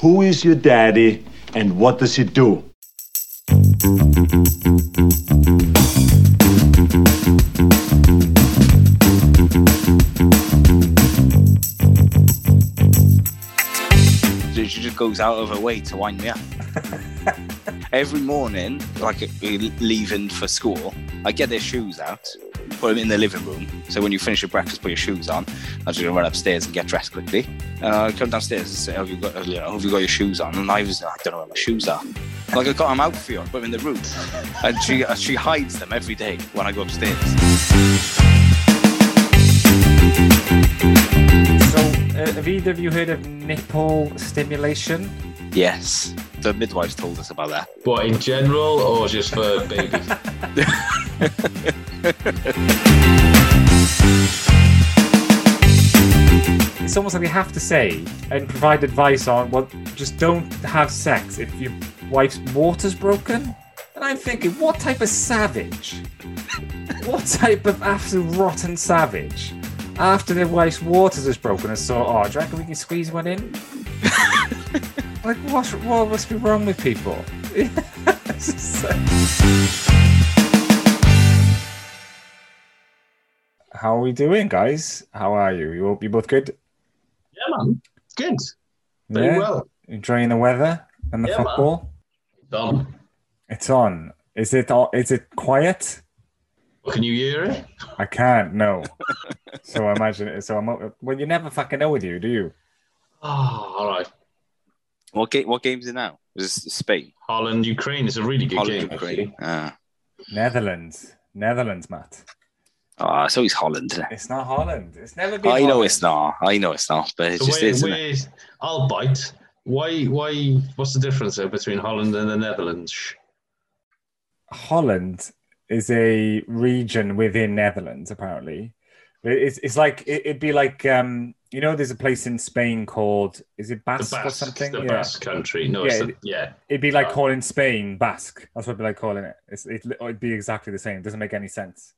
Who is your daddy and what does he do? She just goes out of her way to wind me up. Every morning, like leaving for school, I get their shoes out, put them in the living room. So when you finish your breakfast, put your shoes on. I'm just gonna run upstairs and get dressed quickly. And I come downstairs and say, "Have you got, you know, have you got your shoes on?" And I was, I don't know where my shoes are. Like I got them out for you, I put them in the room, and she she hides them every day when I go upstairs. So, uh, have either of you heard of nipple stimulation? Yes, the midwives told us about that. What in general or just for babies? It's almost like they have to say and provide advice on, well, just don't have sex if your wife's water's broken. And I'm thinking, what type of savage? what type of absolute rotten savage? After their wife's waters is broken and so, oh, do you reckon we can squeeze one in? like, what, what must be wrong with people? It's How are we doing, guys? How are you? You, all- you both good? yeah, man. Good. Very Yeah? well. Enjoying the weather and the Yeah, man. football? Done. It's on. Is it all, is it quiet? Can you hear it? I can't. No. so I imagine it. So I'm. Well, you never fucking know with you, do you? Oh, all right. What game? What game's it now? Is this Spain? Holland, Ukraine is a really good Holland, game. Ukraine. Ah, Netherlands. Netherlands, Matt. Ah, oh, it's Holland. Isn't it? It's not Holland. It's never been. I know Holland. it's not. I know it's not. But it's So just wait, is, isn't it? I'll bite. Why? Why? What's the difference there between Holland and the Netherlands? Holland is a region within Netherlands, apparently. It's, it's like it, it'd be like um, you know, there's a place in Spain called is it The Basque, or something? the yeah, Basque country. No, it's Yeah, the, yeah. it'd be like calling Spain Basque. That's what it'd be like calling it. It's, it, it'd be exactly the same. It doesn't make any sense.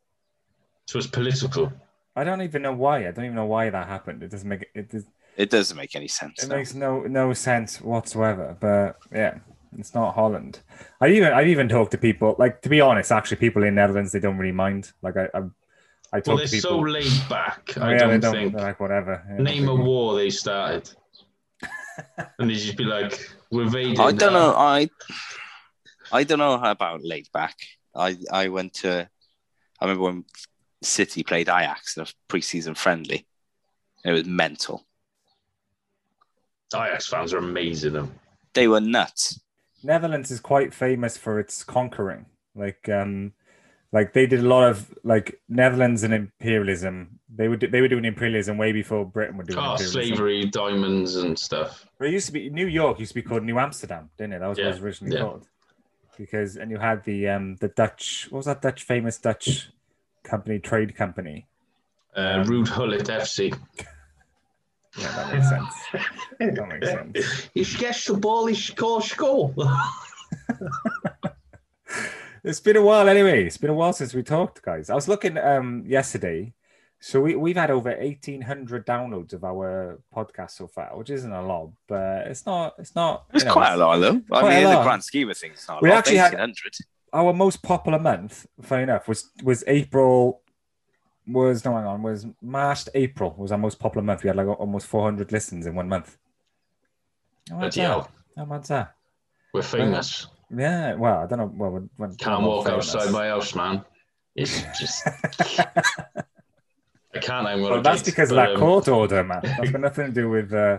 So it's political. I don't even know why. I don't even know why that happened. It doesn't make it. Does, It doesn't make any sense. it no. makes no no sense whatsoever. But yeah, it's not Holland. I even I've even talked to people like to be honest. Actually, people in Netherlands they don't really mind. Like I I, I talk Well, they're to people. so laid back. I yeah, don't, they don't think. like whatever. Yeah, Name a war they started, and they just be like, "We're invading." I don't now." know. I I don't know about laid back. I I went to. I remember when City played Ajax in a pre-season friendly. It was mental. Ajax fans are amazing. Them. They were nuts. Netherlands is quite famous for its conquering. Like um like they did a lot of like Netherlands and imperialism. They would they were doing imperialism way before Britain were doing Oh, slavery, diamonds, and stuff. But it used to be New York used to be called New Amsterdam, didn't it? That was what it was originally yeah. called. Because and you had the um the Dutch what was that Dutch famous Dutch company trade company? Uh, Ruud Gullit FC. Yeah, that makes sense. that makes sense. Ich gets the ball, ich score, score. It's been a while anyway. It's been a while since we talked, guys. I was looking um yesterday. So we, we've had over eighteen hundred downloads of our podcast so far, which isn't a lot, but it's not it's not It's you know, quite a lot, though. I quite mean, a in the grand scheme of things, it's not a We lot. actually had- our most popular month, funny enough, was was April. Was no, hang on, was March to April was our most popular month. We had like almost four hundred listens in one month. How mad's Bloody that? How mad's that? We're famous. Yeah, well, I don't know. Well, when, when Can't walk outside my house, man. It's just. I can't. I'm Well, that's because of that court order, man. That's got nothing to do with uh,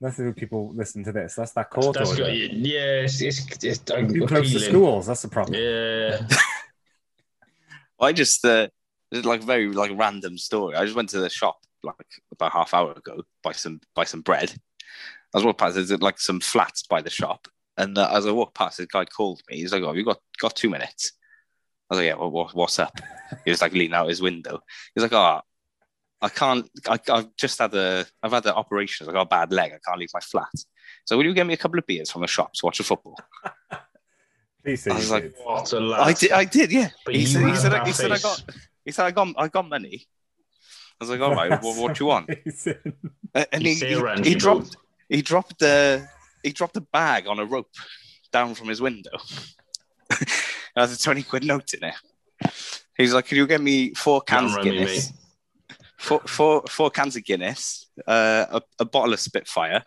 nothing to do with people listening to this. That's that court That's order. got, yeah, it's, it's, it's I'm Too close to schools. That's the problem. Yeah. I just uh, this like a very like random story. I just went to the shop like about half hour ago, buy some buy some bread. I was walking past there's like some flats by the shop, and uh, as I walked past, the guy called me. He's like, "Oh, you got got two minutes?" I was like, "Yeah, well, what, what's up?" he was like leaning out his window. He's like, "Oh, I can't. I, I've just had a I've had the operation. I got a bad leg. I can't leave my flat. So will you get me a couple of beers from the shop to watch the football?" Please say I was like, did. What a lad. I did. I did. Yeah. But he said. He said. that He said. I got. He said. I got. I got money. I was like, all right. Well, what do you want? And he, he, he dropped. He dropped the. He dropped a bag on a rope down from his window. There's a 20 quid note in it. He's like, Can you get me four cans of Don't me, Guinness? Four, four, four cans of Guinness, uh, a, a bottle of Spitfire,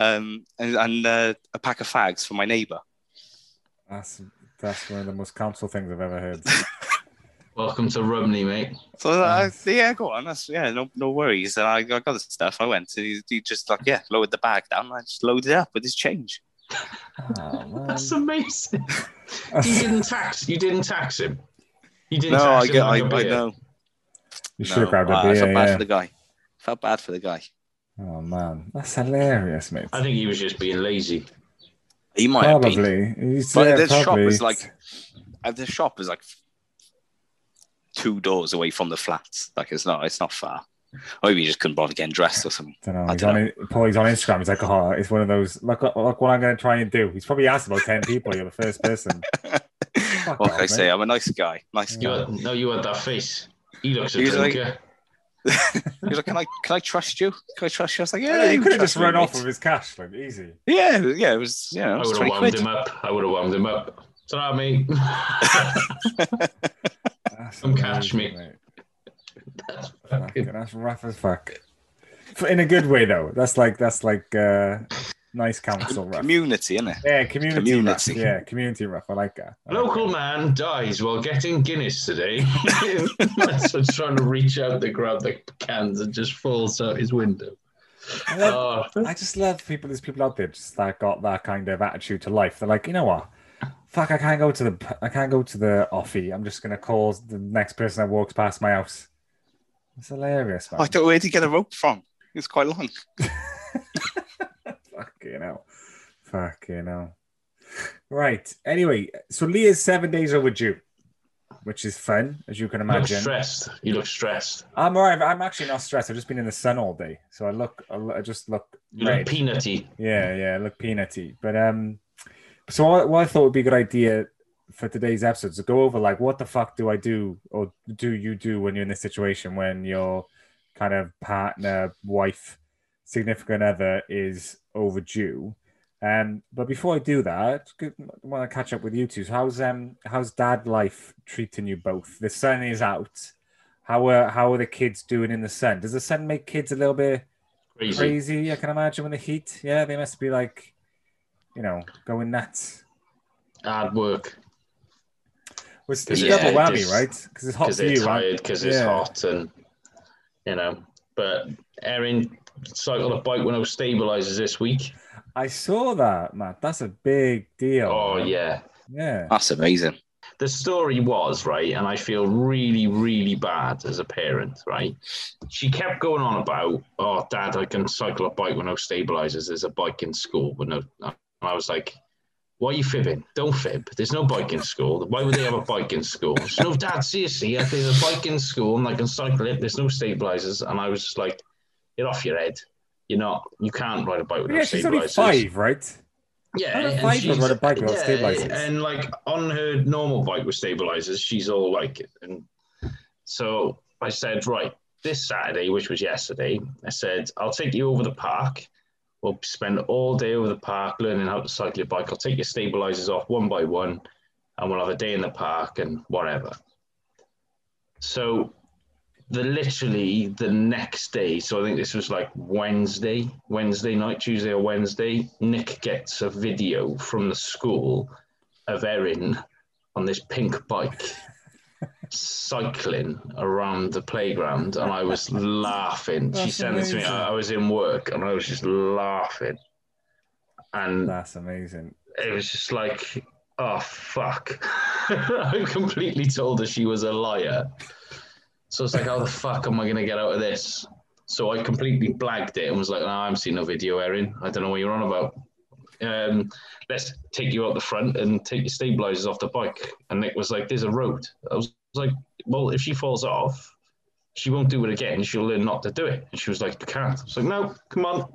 um, and, and uh, a pack of fags for my neighbour. That's that's one of the most council things I've ever heard. Welcome to Rumney, mate. So uh, yeah, go on. That's yeah, no no worries. And I, I got the stuff. I went. And he, he just like yeah, lowered the bag down. I just loaded it up with his change. Oh. That's amazing. you didn't tax. You didn't tax him. You didn't No, tax I him get. I, like a I beer. know. You should No, have grabbed I- a I beer. felt bad Yeah. for the guy. Felt bad for the guy. Oh man, that's hilarious, mate. I think he was just being lazy. He might have been. Probably. He's, But yeah, the shop probably. is like, uh, the shop is like two doors away from the flats. Like it's not, it's not far. Or maybe he just couldn't bother getting dressed or something. don't know. I don't on, it- Paul, he's on Instagram. He's like, oh, it's one of those. Look, uh, look what I'm going to try and do. He's probably asked about ten people. You're the first person. Fuck what off, can I say? I'm a nice guy. Nice You guy. had, no, you had that face. He looks a He was like- drinker. He was like, "Can I, can I trust you? Can I trust you?" I was like, "Yeah." Yeah, you could have trust just me, run off mate." with his cash, like easy. Yeah, yeah. It was, you know, it I would have twenty wound quid. him up. I would have wound him up. Ta mate. That's Come catch me. mate. Fucking- That's rough as fuck. For- In a good way, though. That's like that's like uh, nice council rough. Community, isn't it? Yeah, community, Community. rough. Yeah, community rough. I like that. I like Local man dies while getting Guinness today. That's what's trying to reach out to grab the cans and just falls out his window. I, love- Oh, I just love people. There's people out there just that got that kind of attitude to life. They're like, you know what? Fuck, I can't go to the I can't go to the offie. I'm just gonna call the next person that walks past my house. It's hilarious, man. I don't know where to get a rope from. It's quite long. Fucking hell. Fucking hell. Right. Anyway, so Leah's seven days overdue, which is fun, as you can imagine. you look imagine. stressed. You look stressed. I'm alright. I'm actually not stressed. I've just been in the sun all day, so I look. I look- I just look You red. look peanutty. Yeah, yeah, I look peanutty. But um, so what, what I thought would be a good idea for today's episode is to go over like what the fuck do I do or do you do when you're in this situation when your kind of partner, wife, significant other is overdue. Um, but before I do that, I want to catch up with you two. So how's um how's dad life treating you both? The sun is out. How are how are the kids doing in the sun? Does the sun make kids a little bit Crazy. crazy. I can imagine with the heat. Yeah, they must be like, you know, going nuts. Hard work. It's, it's Because double it's- whammy, it's- right? Because it's hot Because for they're you. right? tired, because it's Yeah. hot, and, you know. But Erin cycled a bike with no stabilizers this week. I saw that, Matt. That's a big deal. Oh, man. yeah. yeah. That's amazing. the story was right, and I feel really, really bad as a parent. Right, she kept going on about, "Oh, Dad, I can cycle a bike with no stabilizers. There's a bike in school with no." And I was like, "Why are you fibbing? Don't fib. There's no bike in school. Why would they have a bike in school?" Said, "No, Dad, seriously, if there's a bike in school and I can cycle it, there's no stabilizers." And I was just like, "Get off your head. You're not. You can't ride a bike with no yeah, she's only five, right? Yeah, and five-year-olds she's- ride a bike without yeah, stabilizers? And like on her normal bike with stabilizers, she's all like it. And so I said, right, this Saturday, which was yesterday, I said, I'll take you over the park. We'll spend all day over the park learning how to cycle your bike. I'll take your stabilizers off one by one, and we'll have a day in the park and whatever. So the literally the next day, so I think this was like Wednesday, Wednesday night, Tuesday or Wednesday, Nick gets a video from the school of Erin on this pink bike cycling around the playground and I was laughing. she That's sent it to me. I, was in work and I was just laughing. And That's amazing. it was just like, oh fuck. I completely told her she was a liar. So it's like, how the fuck am I gonna get out of this? So I completely blagged it and was like, no, I haven't seen no video, Erin. I don't know what you're on about. Um, let's take you out the front and take your stabilizers off the bike. And Nick was like, there's a road. I was like, well, if she falls off, she won't do it again. She'll learn not to do it. And she was like, you can't. I was like, no, come on.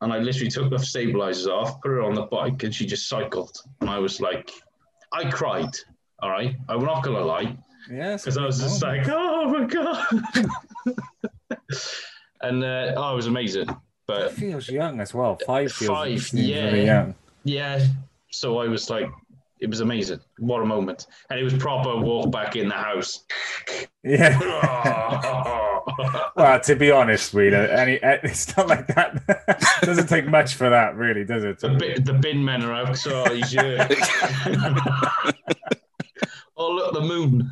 And I literally took the stabilizers off, put her on the bike, and she just cycled. And I was like, I cried. All right. I'm not going to lie. Yeah, Because I was just like, oh my God. and uh, oh, it was amazing. But it feels young as well. Five feels Five, yeah. young. yeah, so I was like, it was amazing. What a moment. And it was proper walk back in the house. Yeah. well, to be honest, Wheeler, any eh, it's not like that. doesn't take much for that, really, does it? bin, the bin men are out. So he's here. oh, look, at the moon.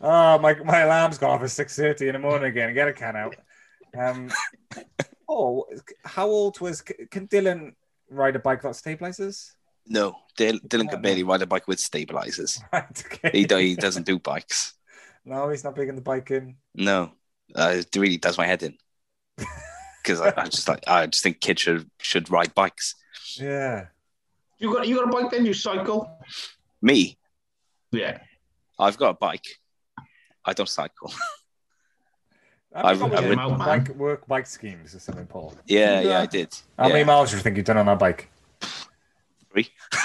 Oh, my my alarm's gone off at six thirty in the morning again. Get a can out. Um, oh, how old was? Can Dylan ride a bike without stabilizers? No, Dylan, Dylan can barely ride a bike with stabilizers. Right. Okay. He, he doesn't do bikes. No, he's not big in the biking. No, uh, it really does my head in. Because I, I just like I just think kids should should ride bikes. Yeah. You got you got a bike then? You cycle? Me, Yeah. I've got a bike. I don't cycle. I've I've- got I've- with bike, work bike schemes or something, Paul. Yeah, yeah, I did. How many miles do you think you've done on that bike? Three.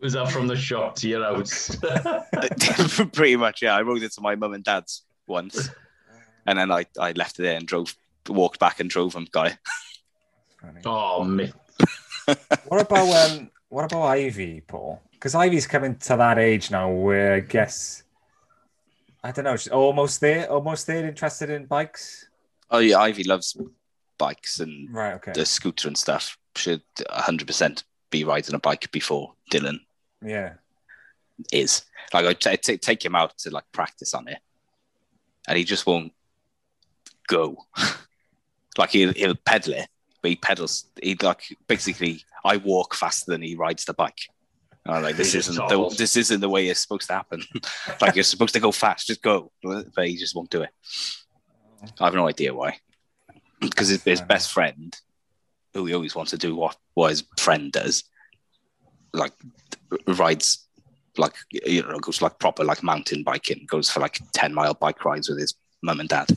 Was that from the shop to your house? Pretty much, yeah. I rode it to my mum and dad's once, and then I, I left it there and drove, walked back and drove them, guy. Funny. oh, me. What about um? What about Ivy, Paul? Because Ivy's coming to that age now where I guess I don't know. She's almost there. Almost there. Interested in bikes. Oh yeah, Ivy loves bikes and Right. Okay. the scooter and stuff. Should 100% be riding a bike before Dylan Yeah. is. Like I t- t- take him out to like practice on it, and he just won't go. like he'll he'll pedal it, but he pedals. He like basically I walk faster than he rides the bike. I'm like this isn't the, this isn't the way it's supposed to happen. like you're supposed to go fast, just go, but he just won't do it. I have no idea why. Because his, his best friend, who he always wants to do what what his friend does, like rides like you know goes like proper like mountain biking goes for like 10 mile bike rides with his mum and dad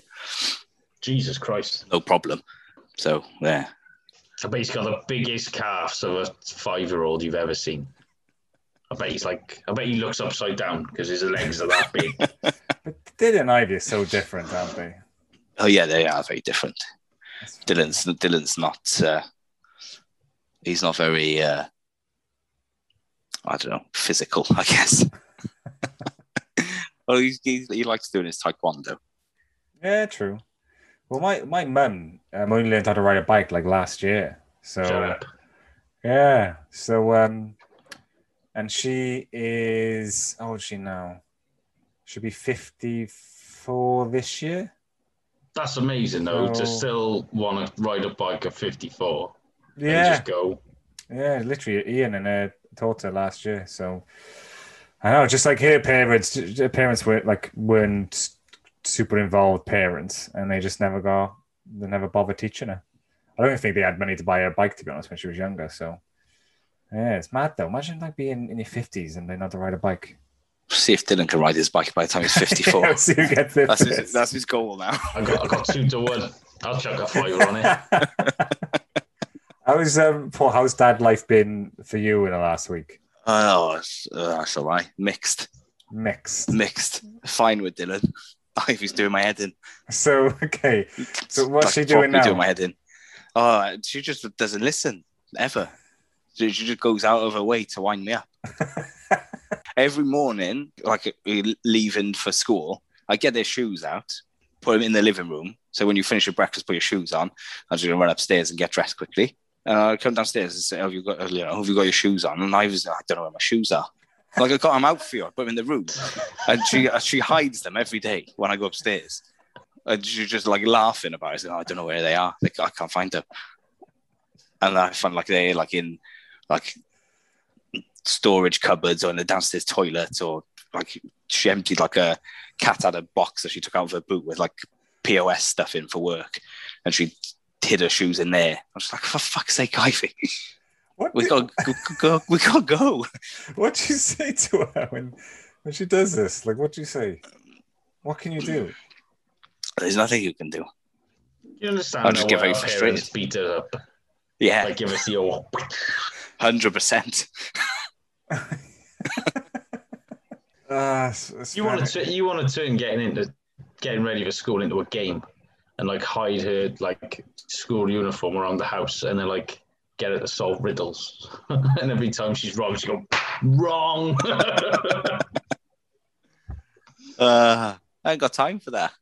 Jesus Christ. no problem so yeah I bet he's got the biggest calves of a five year old you've ever seen. I bet he's like, I bet he looks upside down because his legs are that big. But Dylan and Ivy are so different, aren't they? oh yeah they are very different dylan's dylan's not uh he's not very uh i don't know physical i guess well he's, he's, he likes doing his taekwondo Yeah, true. Well, my my mum um, only learned how to ride a bike like last year. So Shut up. yeah, so um, and she is how old is she now? She'll be fifty four this year. That's amazing though, to still want to ride a bike at 54 and Yeah, just go. yeah, literally Ian and her taught her last year. So I know, just like her parents, her parents were like weren't super involved parents, and they just never got, they never bothered teaching her. I don't think they had money to buy her a bike to be honest when she was younger. So yeah, it's mad though. Imagine like being in your fifties and then not to ride a bike. see if dylan can ride his bike by the time he's 54 See who gets there that's, his, that's his goal now I got, I got two to one. I'll chuck a fiver on it. how's um Paul, how's dad life been for you in the last week? oh it's, uh, that's all right mixed Mixed. mixed fine with dylan ivy's doing my head in So okay. So what's Like, she doing properly now? doing my head in oh she just doesn't listen ever she she just goes out of her way to wind me up every morning, like leaving for school, I get their shoes out, put them in the living room. So when you finish your breakfast, put your shoes on. I'm just gonna run upstairs and get dressed quickly. And I come downstairs and say, "Have you got, you know, have you got your shoes on?" And I was, I don't know where my shoes are. Like I got them out for you, I put them in the room, and she uh, she hides them every day when I go upstairs. And she's just like laughing about it. Saying, "Oh, I don't know where they are. Like, I can't find them. And I find like they're like in like storage cupboards or in the downstairs toilet or like she emptied like a cat had a box that she took out of her boot with like POS stuff in for work and she hid her shoes in there. I was like, for fuck's sake, Ivy, What we did- got go, go, we got to go. What do you say to her when when she does this? Like, what do you say? What can you do? There's nothing you can do. You understand? I'll just now get why very frustrated. parents Beat it up. Yeah, Like give us the old. Hundred percent. It's- it's You want to you want to turn getting into getting ready for school into a game, and like hide her like school uniform around the house, and then like get her to solve riddles. and every time she's wrong, she go wrong. Uh, I ain't got time for that.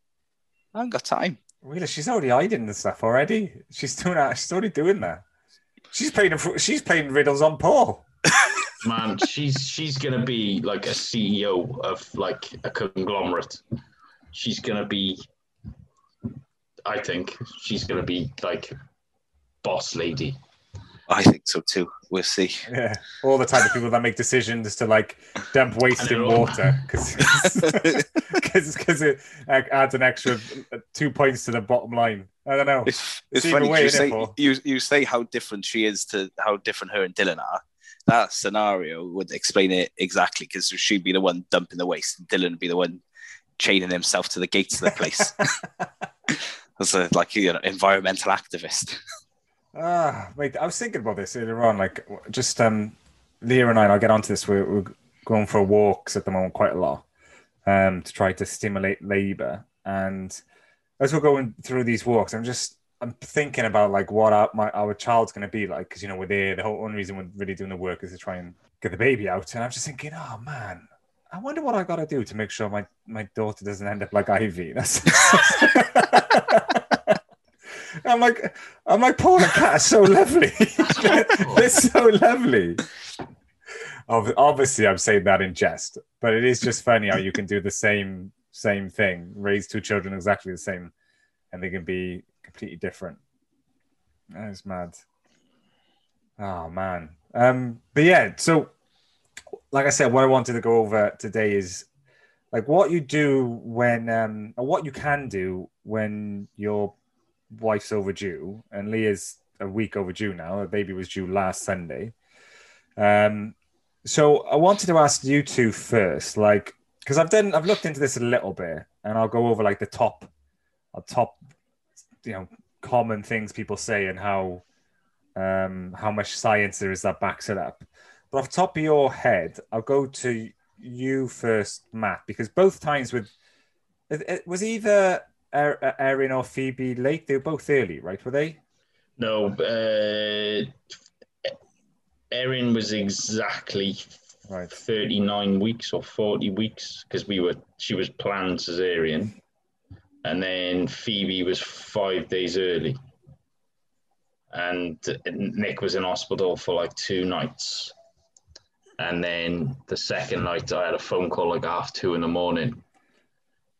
I ain't got time. Really, she's already hiding the stuff already. She's doing that. She's already doing that. She's playing. She's playing riddles on Paul. Man, she's she's gonna be like a CEO of like a conglomerate. She's gonna be. I think she's gonna be like boss lady. I think so too. We'll see. Yeah, all the type of people that make decisions to like dump waste in water because because it adds an extra two points to the bottom line. I don't know. It's, It's it's funny. way, you say Paul? you you say how different she is to how different her and Dylan are. That scenario would explain it exactly because she'd be the one dumping the waste, and Dylan would be the one chaining himself to the gates of the place. As a like you know environmental activist. Ah, wait, I was thinking about this earlier on. Like, just um, Leah and I, and I'll get onto this. We're, we're going for walks at the moment quite a lot um, to try to stimulate labour. And as we're going through these walks, I'm just I'm thinking about like what our, my our child's going to be like because you know we're there. The whole only reason we're really doing the work is to try and get the baby out. And I'm just thinking, oh man, I wonder what I got to do to make sure my my daughter doesn't end up like Ivy. That's. I'm like, I'm like, and Cat so lovely. They're so lovely. Obviously, I'm saying that in jest, but it is just funny how you can do the same same thing, raise two children exactly the same, and they can be completely different. That is mad. Oh man. Um, but yeah, so like I said, what I wanted to go over today is like what you do when um or what you can do when your wife's overdue and Leah's a week overdue now. The baby was due last Sunday. Um so I wanted to ask you two first, like because I've done I've looked into this a little bit and I'll go over like the top uh, top you know common things people say and how um how much science there is that backs it up. But off top of your head, I'll go to you first, Matt, because both times with it, it was either Er- Er- Erin or Phoebe late. They were both early, right? Were they? No, uh, Erin was exactly Right. 39 weeks or 40 weeks because we were she was planned cesarean. And then phoebe was five days early. And nick was in hospital for like two nights. And then the second night i had a phone call like half two in the morning.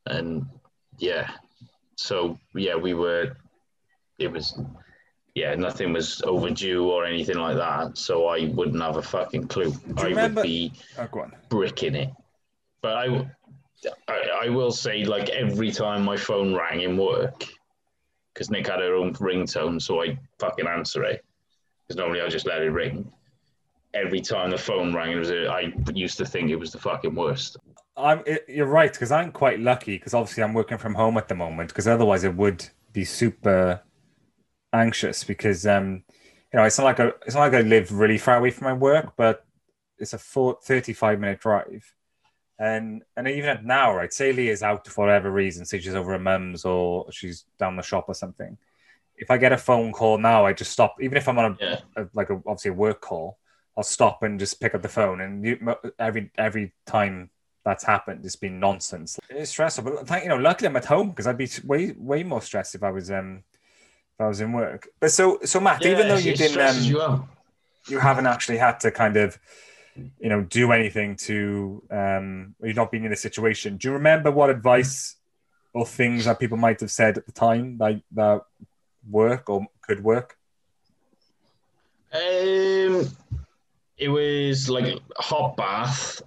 And yeah. So yeah we were it was yeah, nothing was overdue or anything like that. So I wouldn't have a fucking clue. I remember- would be Oh, bricking it. But I, I, I will say, like every time my phone rang in work, because Nick had her own ringtone, so I fucking answer it. Because normally I just let it ring. Every time the phone rang, it was a, I used to think it was the fucking worst. I'm. It, you're right because I'm quite lucky because obviously I'm working from home at the moment because otherwise it would be super anxious because um you know it's not like I, it's not like I live really far away from my work, but it's a four, 35 minute drive. And and even at now, right, say Leah's out for whatever reason, say she's over her mum's or she's down the shop or something. If I get a phone call now, I just stop. Even if I'm on a, Yeah. a like a, obviously a work call, I'll stop and just pick up the phone. And you, every every time that's happened, it's been nonsense. It's stressful, but thank you know. Luckily, I'm at home because I'd be way way more stressed if I was um I was in work. But so so Matt, even though you didn't um, you you haven't actually had to kind of you know do anything to um you've not been in a situation do you remember what advice or things that people might have said at the time that that work or could work Um, it was like a hot bath,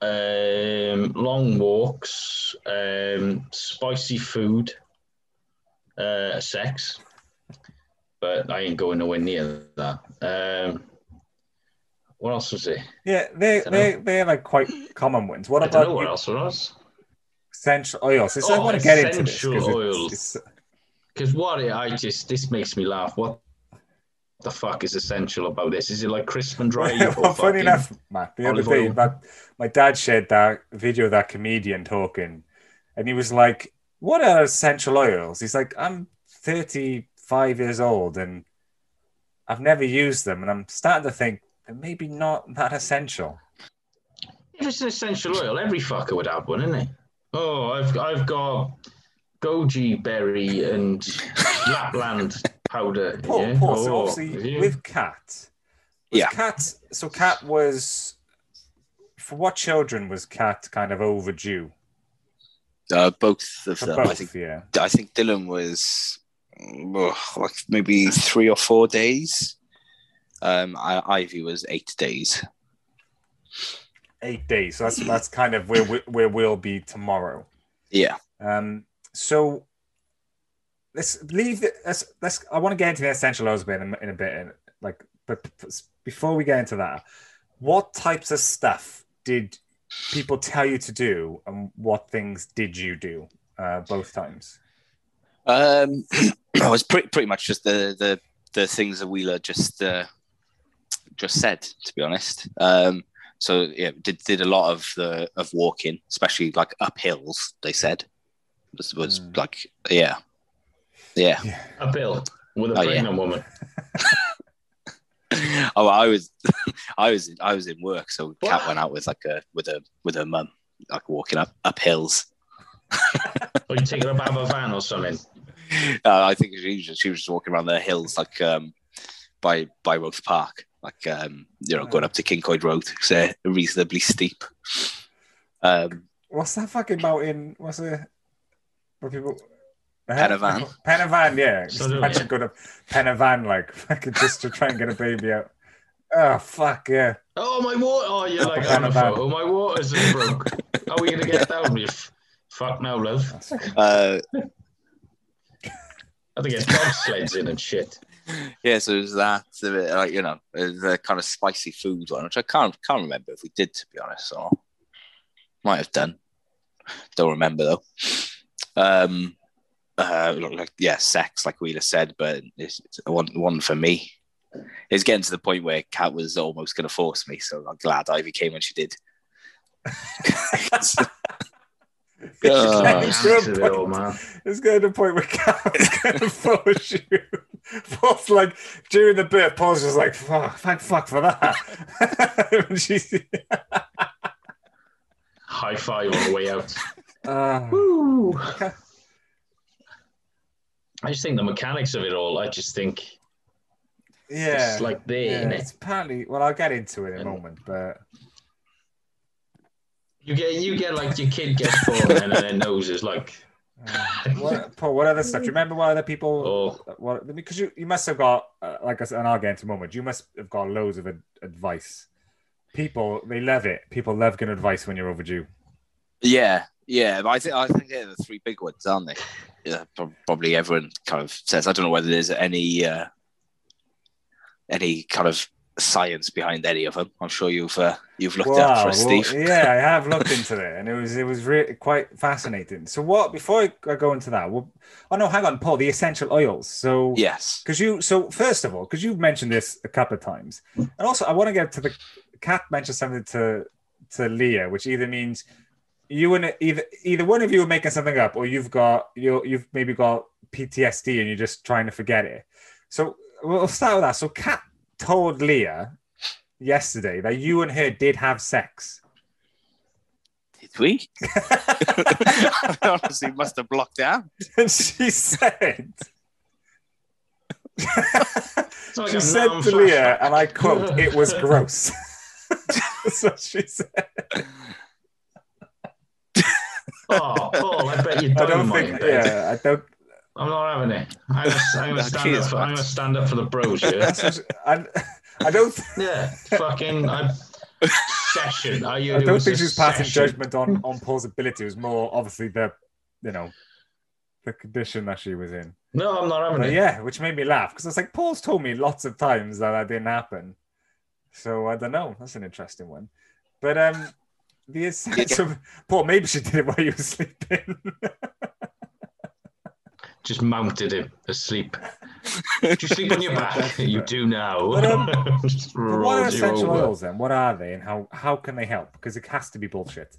um, long walks, um, spicy food, uh, sex. But I ain't going nowhere near that. Um, what else was it? yeah they Dunno. they they're like quite common ones what I don't know what you- else was. essential oils so I Oh, want to get into this essential 'cause it's- oils. Because what it, I just this makes me laugh. What the fuck is essential about this? Is it like crisp and dry? well, funny enough, Matt, the other day, that, my dad shared that video of that comedian talking, and he was like, What are essential oils? He's like, I'm 35 years old and I've never used them, and I'm starting to think they're maybe not that essential. If it's an essential oil, every fucker would have one, isn't it? Oh, I've I've got goji berry and Lapland powder. Paul, yeah? Paul so Oh, obviously have with Cat, was Yeah. Cat, so Cat was, for what children was Cat kind of overdue? Uh, both of For them. I think. yeah. I think Dylan was oh, like maybe three or four days. Um, I, Ivy was eight days. Eight days. So that's that's kind of where we, where we'll be tomorrow. Yeah. Um, so let's leave the, let's, let's I want to get into the essential oils bit in, a- in a bit, and like, but before we get into that, what types of stuff did people tell you to do, and what things did you do uh, both times? Um, it was pretty pretty much just the the the things that Wheeler just uh, just said. To be honest, um, so yeah, did did a lot of the of walking, especially like up hills. They said was was Mm. like yeah, yeah. a bill with a Oh, yeah. pregnant woman. oh, I was, I was, I was in work, so Kat went out with like a with a with her mum, like walking up up hills. Or you taking a bab of van or something. Uh, I think she was just, she was just walking around the hills, like um, by by Roath Park, like um, you know, going up to Cyncoed Road. It's uh, reasonably steep. Um, What's that fucking mountain? What's it? Where people. Pen y Fan. Pen y Fan, yeah. Just So do imagine we. going to Pen y Fan, like, fucking just to try and get a baby out. Oh, fuck, yeah. Oh my water! Oh, you're like Bab I'm a of van. Oh my water's broke. How are we gonna get down? You fuck no, love. Uh, I think it's dog sleds in and shit. yeah, so it was that, like you know, the kind of spicy food one, which I can't can't remember if we did, to be honest, or might have done. Don't remember though. Um, uh, like yeah, sex, like Wheeler said, but it's, it's one one for me. It's getting to the point where Kat was almost going to force me, so I'm glad Ivy came when she did. Uh, It's getting to a point- man. It's getting to the point where Cal's going to force you. Paul's like, during the bit, Paul's just like, fuck, thank fuck for that. She's, High five on the way out. uh, Woo! I just think the mechanics of it all. I just think yeah. it's like there, yeah, innit? it's apparently, well, I'll get into it in a moment, but You get you get like your kid gets born and then their nose is like uh, what, Paul, what other stuff? Do you remember what other people? oh What because you you must have got uh, like I said, and I'll get into a moment. You must have got loads of ad- advice. People they love it. People love getting advice when you're overdue. Yeah, yeah, but I think I think they're the three big ones, aren't they? Yeah, probably everyone kind of says. I don't know whether there's any uh, any kind of science behind any of them. I'm sure you've uh, you've looked it up for us, well, Steve. yeah, I have looked into it, and it was it was really quite fascinating. So what? Before I go into that, well, oh no, hang on, Paul. The essential oils. So Yes. because you so first of all, because you've mentioned this a couple of times, and also I want to get to the cat mentioned something to to Leah, which either means you and either either one of you are making something up, or you've got you you've maybe got PTSD and you're just trying to forget it. So we'll start with that. So Kat told Leah yesterday that you and her did have sex. Did we? I honestly must have blocked out. and she said, it's like she said to Leah, and I quote, "It was gross." That's what she said. Oh, Paul, I bet you I don't, don't think. Yeah, I don't. I'm not having it. I'm gonna, I'm gonna stand up. For, I'm Matt. gonna stand up for the bros. Yeah, That's I, I don't. yeah. Fucking I, session. Are you? I don't think a she's passing session. judgment on on Paul's ability. It was more obviously the, you know, the condition that she was in. No, I'm not having But it. yeah, which made me laugh because it's like Paul's told me lots of times that that didn't happen. So I don't know. That's an interesting one. But um, the so, Paul maybe she did it while you were sleeping. Just mounted him asleep. Do you sleep on your back? you do now. But, um, Just what are rolls essential oils then? What are they, and how how can they help? Because it has to be bullshit.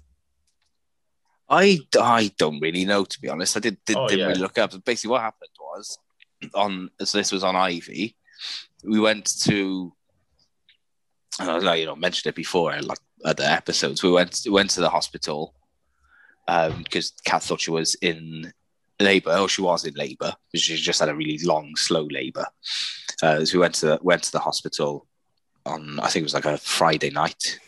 I, I don't really know to be honest. I did, did Oh, didn't yeah. really look up. But basically, what happened was on so this was on Ivy. We went to, and I was like, you know, mentioned it before, in like other episodes. We went went to the hospital because Kat thought she was in labour. Oh, she was in labour. She just had a really long, slow labour. Uh, so we went to went to the hospital on I think it was like a Friday night.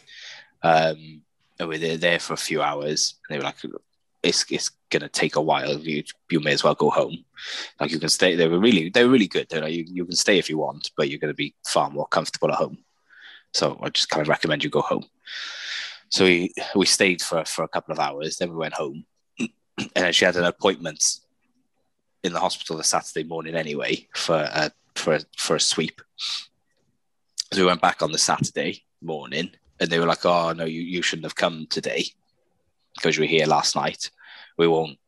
Um, and we were there for a few hours. And they were like, "It's it's gonna take a while. You you may as well go home. Like you can stay. They were really they were really good. They're like, you you can stay if you want, but you're gonna be far more comfortable at home. So I just kind of recommend you go home. So we we stayed for for a couple of hours. Then we went home, and she had an appointment in the hospital the Saturday morning anyway for a for a, for a sweep. So we went back on the Saturday morning, and they were like, "Oh no, you, you shouldn't have come today because you were here last night. We won't.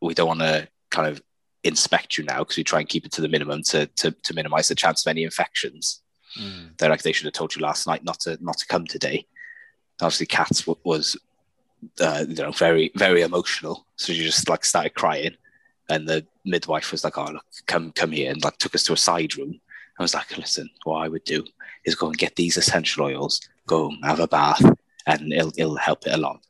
We don't want to kind of inspect you now because we try and keep it to the minimum to to, to minimize the chance of any infections." They're like, "They should have told you last night not to not to come today." Obviously, Kat's w- was uh, you know very very emotional, so she just like started crying, and the midwife was like, "Oh look, come come here," and like took us to a side room. I was like, "Listen, what I would do is go and get these essential oils, go have a bath, and it'll, it'll help it along.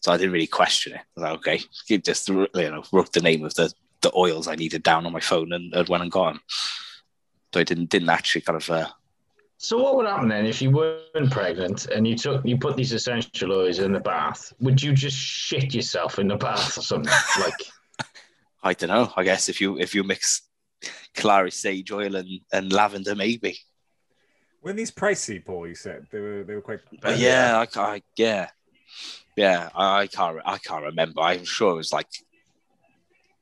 So I didn't really question it. I was like, okay, you just you know wrote the name of the, the oils I needed down on my phone and, and went and got them. So I didn't didn't actually kind of uh, So what would happen then if you weren't pregnant and you took you put these essential oils in the bath? Would you just shit yourself in the bath or something? like I don't know. I guess if you if you mix clary sage oil and, and lavender, maybe. When these pricey, Paul, you said they were they were quite. But yeah, I, ca- I yeah, yeah. I, I can't I can't remember. I'm sure it was like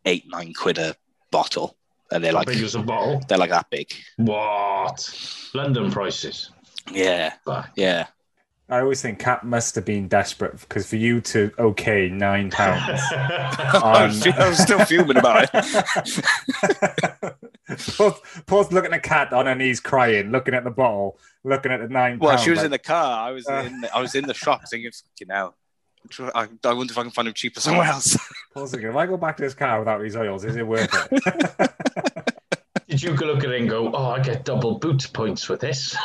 eight nine quid a bottle, and they're like big was a bottle? they're like that big. What? London prices. Yeah, Fuck. yeah. I always think Cat must have been desperate because for you to okay nine pounds. I'm, I'm still fuming about it. Paul's, Paul's looking at Cat on her knees, crying, looking at the bottle, looking at the nine. Well, pound, she was like, in the car. I was Uh. in. The, I was in the shop thinking, "Fucking hell." I, I wonder if I can find them cheaper somewhere else. Paul's thinking, if I go back to this car without these oils, is it worth it? Did you go look at it and go, oh, I get double boot points with this?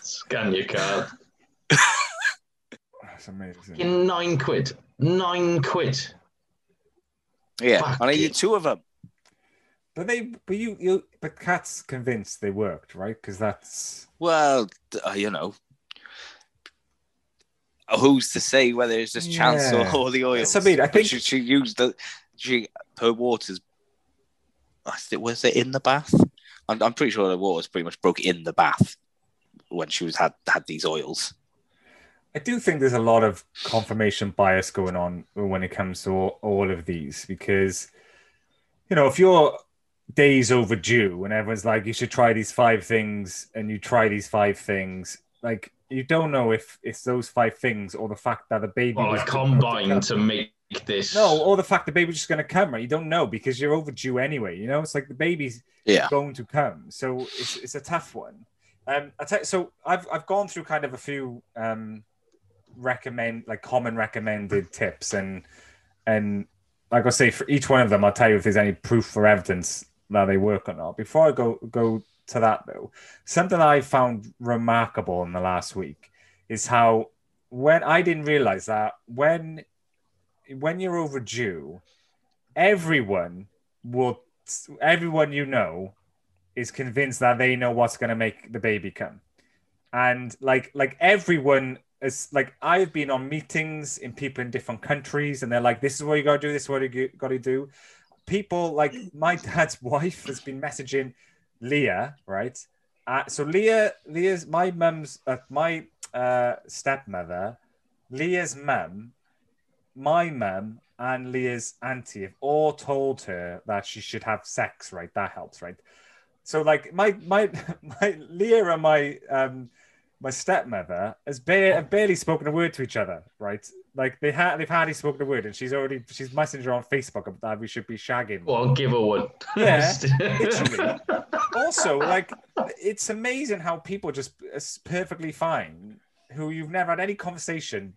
Scan your card. That's amazing. In nine quid. Nine quid. yeah, Fuck and I it. needed two of them. But they, but you, you, but Cat's convinced they worked, right? Because that's Well, uh, you know, who's to say whether it's just chance Yeah. or, or the oils? So, I mean, I But think- she, she used the she her water's. I think was it in the bath? I'm, I'm pretty sure the water was pretty much broke in the bath when she was had had these oils. I do think there's a lot of confirmation bias going on when it comes to all, all of these because, you know, if you're days overdue and everyone's like, you should try these five things and you try these five things, like, you don't know if it's those five things or the fact that the baby Well, was combined to make this. No, or the fact the baby's just going to come, right? You don't know because you're overdue anyway. You know, it's like the baby's Yeah, going to come. So it's, it's a tough one. Um, I tell so I've I've gone through kind of a few um, recommend like common recommended tips and and like I say for each one of them, I'll tell you if there's any proof or evidence that they work or not. Before I go go to that though, something I found remarkable in the last week is how when I didn't realize that when when you're overdue, everyone will everyone you know is convinced that they know what's going to make the baby come. And like like everyone is like i've been on meetings in people in different countries and they're like this is what you got to do this is what you got to do. People like my dad's wife has been messaging leah right? Uh, so leah leah's my mum's uh, my uh, stepmother leah's mum my mum and Leah's auntie have all told her that she should have sex, right? That helps, right? So like my my my Leah and my um my stepmother has ba- have barely spoken a word to each other, right? Like they had, they've hardly spoken a word, and she's already she's messaged her on Facebook about that we should be shagging. Well, give her one. Yeah, literally. also, like it's amazing how people just perfectly fine who you've never had any conversation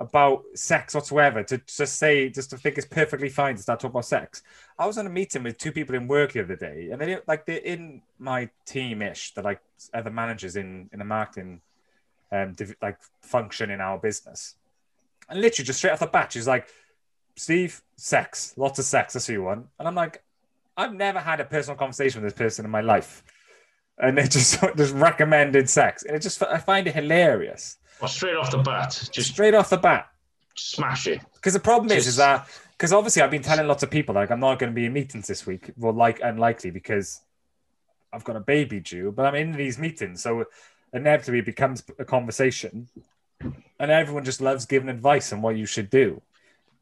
about sex whatsoever to just say just to think it's perfectly fine to start talking about sex. I was on a meeting with two people in work the other day, and they like they're in my team ish. They're like other managers in in the marketing um div- like function in our business. And literally just straight off the bat, she's like, Steve, sex, lots of sex, I see want. And I'm like, I've never had a personal conversation with this person in my life. And they just just recommended sex. And it just I find it hilarious. Well, straight off the bat, Just just straight off the bat. smash it. Because the problem is, is that because obviously I've been telling lots of people like I'm not going to be in meetings this week. Well, like unlikely because I've got a baby due, but I'm in these meetings, so inevitably it becomes a conversation, and everyone just loves giving advice on what you should do.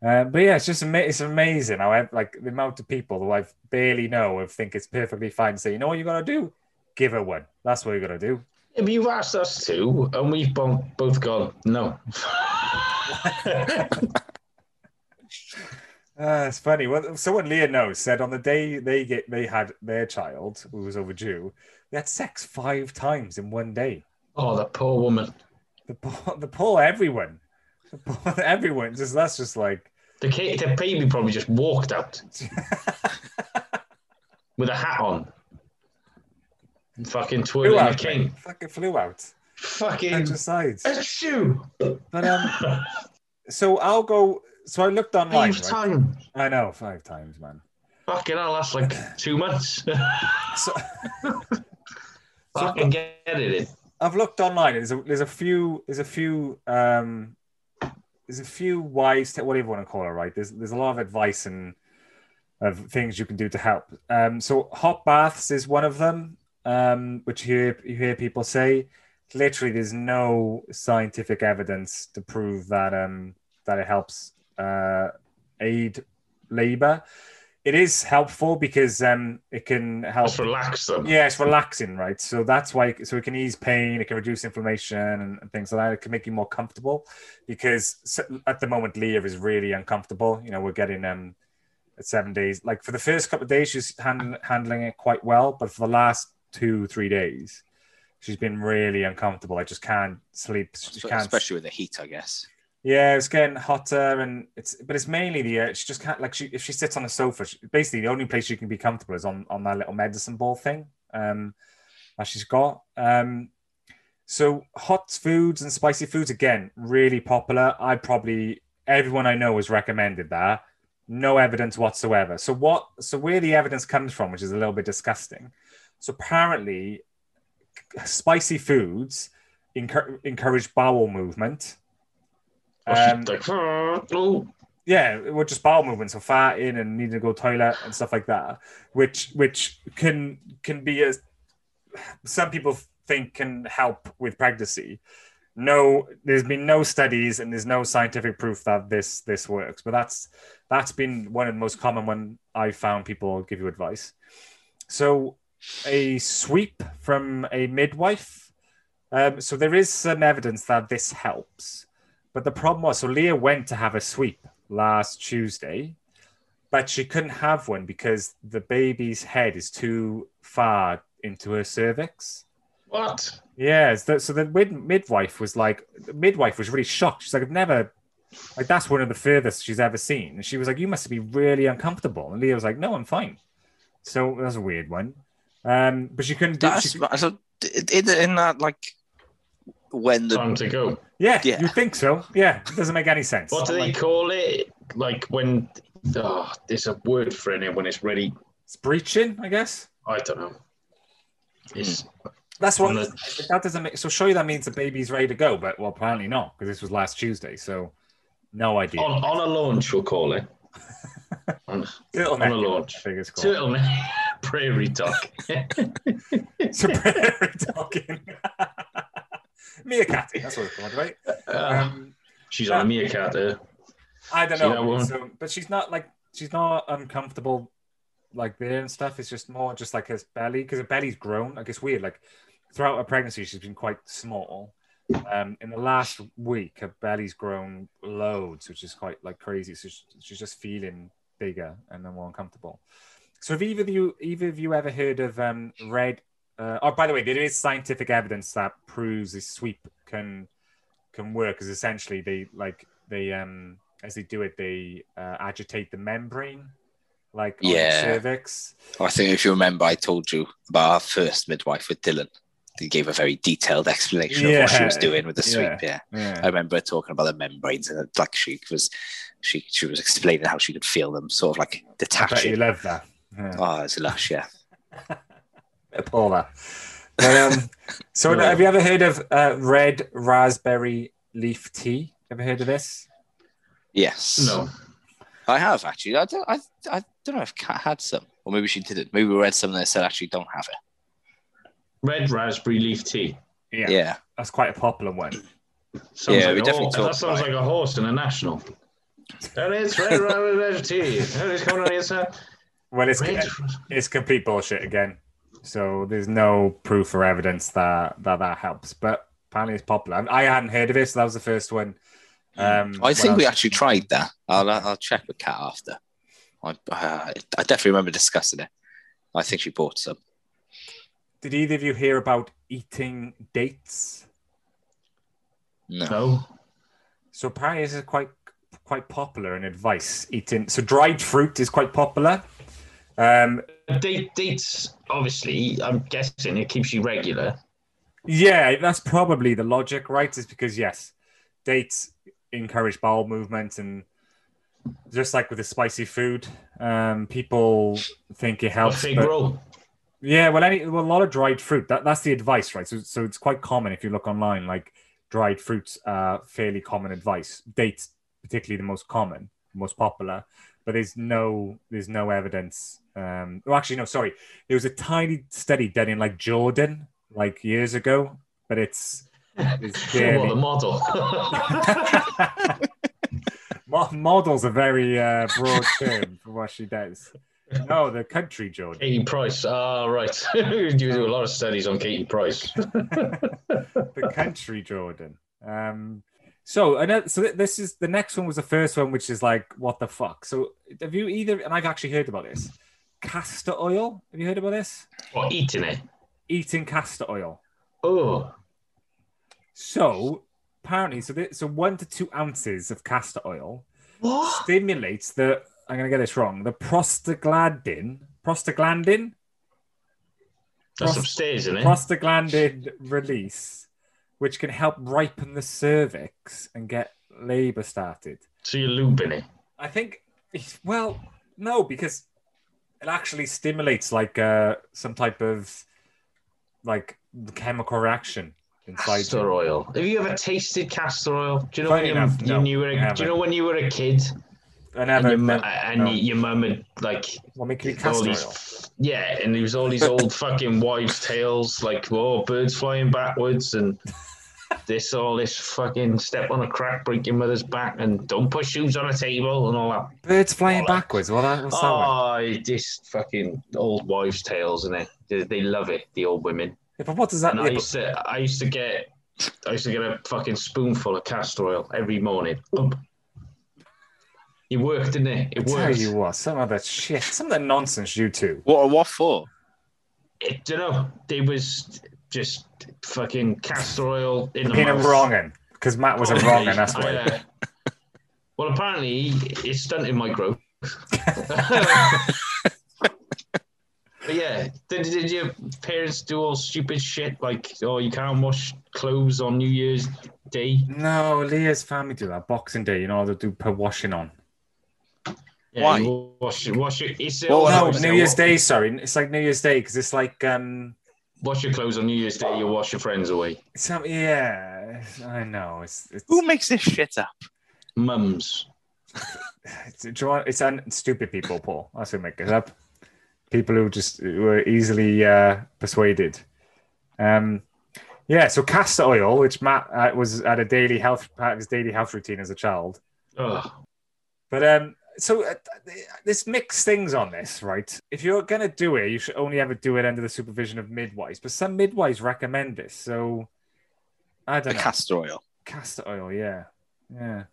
Um, but yeah, it's just ama- it's amazing how I, like the amount of people who I barely know have think it's perfectly fine to say, you know what you got to do, give her one. That's what you got to do. But you've asked us to, and we've both both gone no. Uh, it's funny. Well, someone Leah knows said on the day they get they had their child who was overdue, they had sex five times in one day. oh, that poor woman. The poor, the poor everyone, the poor everyone. Just that's just like The kid, the baby probably just walked out with a hat on. And fucking twirling out. cane. mate. Fucking flew out. Fucking Exercise. a shoe. But um, so I'll go. So I looked online. Five right? times. I know five times, man. Fucking hell, that's like two months. So Fucking get it in. I've looked online. There's a there's a few there's a few um there's a few wise whatever you want to call it, right? There's there's a lot of advice and of things you can do to help. Um, so hot baths is one of them, um, which you hear, you hear people say. Literally, there's no scientific evidence to prove that um that it helps uh, aid labor. It is helpful because um it can help Just relax them. yeah, it's relaxing, right? So that's why, so it can ease pain, it can reduce inflammation and, and things like that. It can make you more comfortable because at the moment, Leah is really uncomfortable. You know, we're getting um at seven days. Like for the first couple of days, she's hand, handling it quite well, but for the last two, three days, she's been really uncomfortable. I just can't sleep. She can't especially with the heat, I guess. yeah, it's getting hotter, and it's but it's mainly the uh, she just can't like she if she sits on the sofa. She, basically, the only place she can be comfortable is on on that little medicine ball thing um, that she's got. Um, so hot foods and spicy foods again really popular. I probably everyone I know has recommended that. No evidence whatsoever. So what? So where the evidence comes from, which is a little bit disgusting. So apparently, spicy foods encour- encourage bowel movement. Um, yeah, well, just bowel movements, so farting and needing to go to toilet and stuff like that, which which can can be a some people think can help with pregnancy. No, there's been no studies and there's no scientific proof that this this works, but that's that's been one of the most common when I've found people give you advice. So a sweep from a midwife. Um, so there is some evidence that this helps. But the problem was, so Leah went to have a sweep last Tuesday, but she couldn't have one because the baby's head is too far into her cervix. what? Yeah, so so the mid- midwife was like, the midwife was really shocked. She's like, I've never, like, that's one of the furthest she's ever seen. And she was like, You must be really uncomfortable. And Leah was like, No, I'm fine. So that's a weird one. Um, but she couldn't do. That's She, so in, in that like when the Time to go. yeah, Yeah. you think so? Yeah, it doesn't make any sense. What do they like, call it? Like when, oh, there's a word for it when it's ready. it's breaching, I guess. I don't know. It's That's what the- that doesn't make. So surely that means the baby's ready to go, but well, apparently not because this was last Tuesday. So no idea. on, on a launch, we'll call it. on, on a launch. I think it's called. turtleneck, prairie duck. So prairie dogging. Meerkatting, that's what it's called, right? Uh, Um, she's on a meerkat there. I don't know. So, but she's not like she's not uncomfortable like there and stuff. It's just more just like her belly because her belly's grown. Like it's weird. Like throughout her pregnancy, she's been quite small. Um, in the last week, her belly's grown loads, which is quite like crazy. So she's just feeling bigger and then more uncomfortable. So have either of you, either of you ever heard of um, red? Uh, oh, by the way, there is scientific evidence that proves this sweep can can work. Because essentially, they like they um as they do it, they uh, agitate the membrane, like Yeah. cervix. I think if you remember, I told you about our first midwife with Dylan. He gave a very detailed explanation of what she was doing with the sweep. Yeah. Yeah. I remember talking about the membranes and like she was, she she was explaining how she could feel them sort of like I bet you detaching. love that. Yeah. Oh, it's lush, yeah. Paula. But, um, so No. have you ever heard of uh, red raspberry leaf tea? Ever heard of this? Yes. No. I have actually. I don't. I, I don't know if Kat had some, or maybe she didn't. Maybe we read something that said actually don't have it. Red raspberry leaf tea. Yeah. Yeah. That's quite a popular one. Sounds Yeah, like we definitely horse. talked That sounds about like a horse in a national. And it's red raspberry tea. And it's coming on here, sir. Well, it's Red. it's complete bullshit again. So there's no proof or evidence that that, that helps. But apparently it's popular. I hadn't heard of it, so that was the first one. Um, I think when we actually tried that. I'll I'll check with Kat after. I uh, I definitely remember discussing it. I think she bought some. Did either of you hear about eating dates? No. No. So apparently this is quite quite popular in advice. Eating so dried fruit is quite popular. Um, Date, dates, obviously, I'm guessing it keeps you regular. yeah, that's probably the logic, right? Is because yes, dates encourage bowel movement and just like with the spicy food, um, people think it A helps. fig but- roll. Yeah, well, any well, a lot of dried fruit. That, that's the advice, right? So, so it's quite common if you look online. Like dried fruits are fairly common advice. Dates, particularly the most common, most popular. But there's no there's no evidence. Um, oh, actually, no, sorry. There was a tiny study done in like Jordan, like years ago, but it's it's Well, barely. the model. Mo- Model's a very uh, broad term for what she does. No, the country Jordan. Katie Price. Ah, right. you do a lot of studies on Katie Price. the country Jordan. Um, so another, so this is the next one was the first one, which is like what the fuck. So have you either? And I've actually heard about this. Castor oil. Have you heard about this? Or eating it? Eating castor oil. Oh, So apparently, so th- so one to two ounces of castor oil what? stimulates the. I'm gonna get this wrong. The prostaglandin. Prostaglandin. That's Prost- upstairs, isn't it? prostaglandin release, which can help ripen the cervix and get labor started. so you're lubing it. I think, well, no, because it actually stimulates like uh, some type of like chemical reaction inside Castor oil. Have you ever tasted castor oil? Do you know Funny when, enough, you, no, when you were a, do you know when you were a kid I and, never. your, mu- and no. your mum had like What make all these oil? yeah, and there was all these old fucking wives' tales like oh birds flying backwards and this all this fucking step on a crack, break your mother's back, and don't put shoes on a table and all that. Birds flying Bollocks. backwards. What that? What's that one? Oh, this fucking old wives' tales, and it they, they love it. The old women. Yeah, but what does that? And I used to, I used to get, I used to get a fucking spoonful of castor oil every morning. Up. It worked, didn't it? It but tell you what, some of that shit, some of that nonsense you two. What? What for? It, don't know. They was just fucking castor oil in the Being a mouth. wronging because Matt was a oh, Probably. wronging. That's why. Oh, yeah. Well, apparently it's stunting my growth. but yeah, did, did your parents do all stupid shit like, oh, you can't wash clothes on New Year's Day? No, Leah's family do that. Boxing Day, you know, they do put washing on. Yeah, Why? you Wash it. Wash it. It's Well, No, no, New Year's Day. Sorry, it's like New Year's Day because it's like um, Wash your clothes on New Year's Day. You wash your friends away. some yeah. I know it's it's Who makes this shit up? Mums. it's, do it's un, stupid people, Paul. That's who make it up. People who just were easily uh, persuaded. Um, yeah. So castor oil, which Matt uh, was at a daily health part of his daily health routine as a child. Oh, But um, so uh, there's mixed things on this, right? If you're gonna do it, you should only ever do it under the supervision of midwives. But some midwives recommend this. So I don't know. castor oil. Castor oil, yeah. Yeah.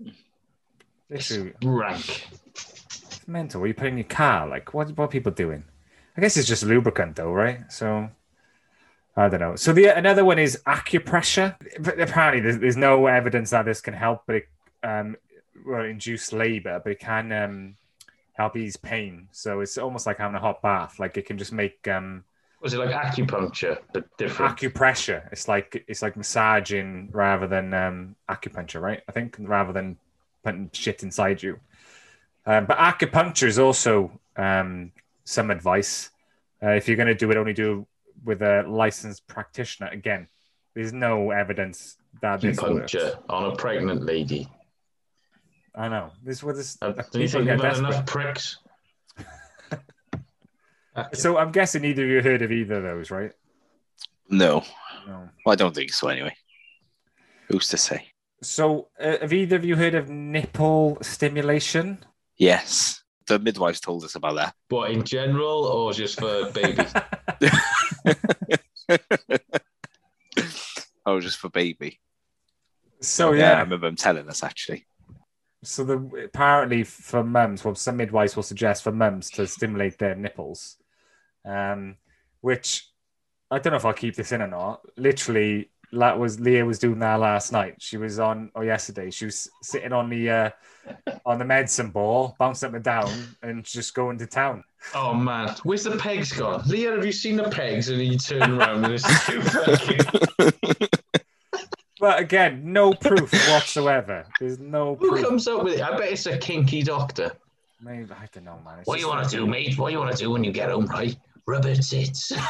Literally, Rank. it's mental. What are you put in your car? Like, what, what are people doing? I guess it's just lubricant, though, right? So, I don't know. So, the another one is acupressure. But apparently, there's, there's no evidence that this can help, but it um, will induce labor, but it can um, help ease pain. So, it's almost like having a hot bath. Like, it can just make um, Was it like acupuncture, but different? acupressure. It's like it's like massaging rather than um, acupuncture, right? I think rather than putting shit inside you. Um, but acupuncture is also um, some advice. Uh, if you're going to do it, only do it with a licensed practitioner. Again, there's no evidence that this works. acupuncture on a pregnant lady. I know this was this. Uh, do you think get they've had enough pricks? So I'm guessing neither of you heard of either of those, right? No, No. well, I don't think so. Anyway, who's to say? So uh, have either of you heard of nipple stimulation? Yes, the midwives told us about that. But in general, or just for babies? Oh, just for baby. So yeah. I remember them telling us actually. So the apparently for mums, well, some midwives will suggest for mums to stimulate their nipples, um, which I don't know if I'll keep this in or not. Literally, that was Leah was doing that last night. She was on or yesterday. She was sitting on the uh, on the medicine ball, bouncing up and down, and just going to town. oh man, where's the pegs gone? Leah, have you seen the pegs? And you turn around and it's two fucking. But again, no proof whatsoever. There's no Who proof. comes up with it? I bet it's a kinky doctor. Maybe, I don't know, man. It's What do you want to do, mate? What do you want to do when you get home, right? Rub her tits.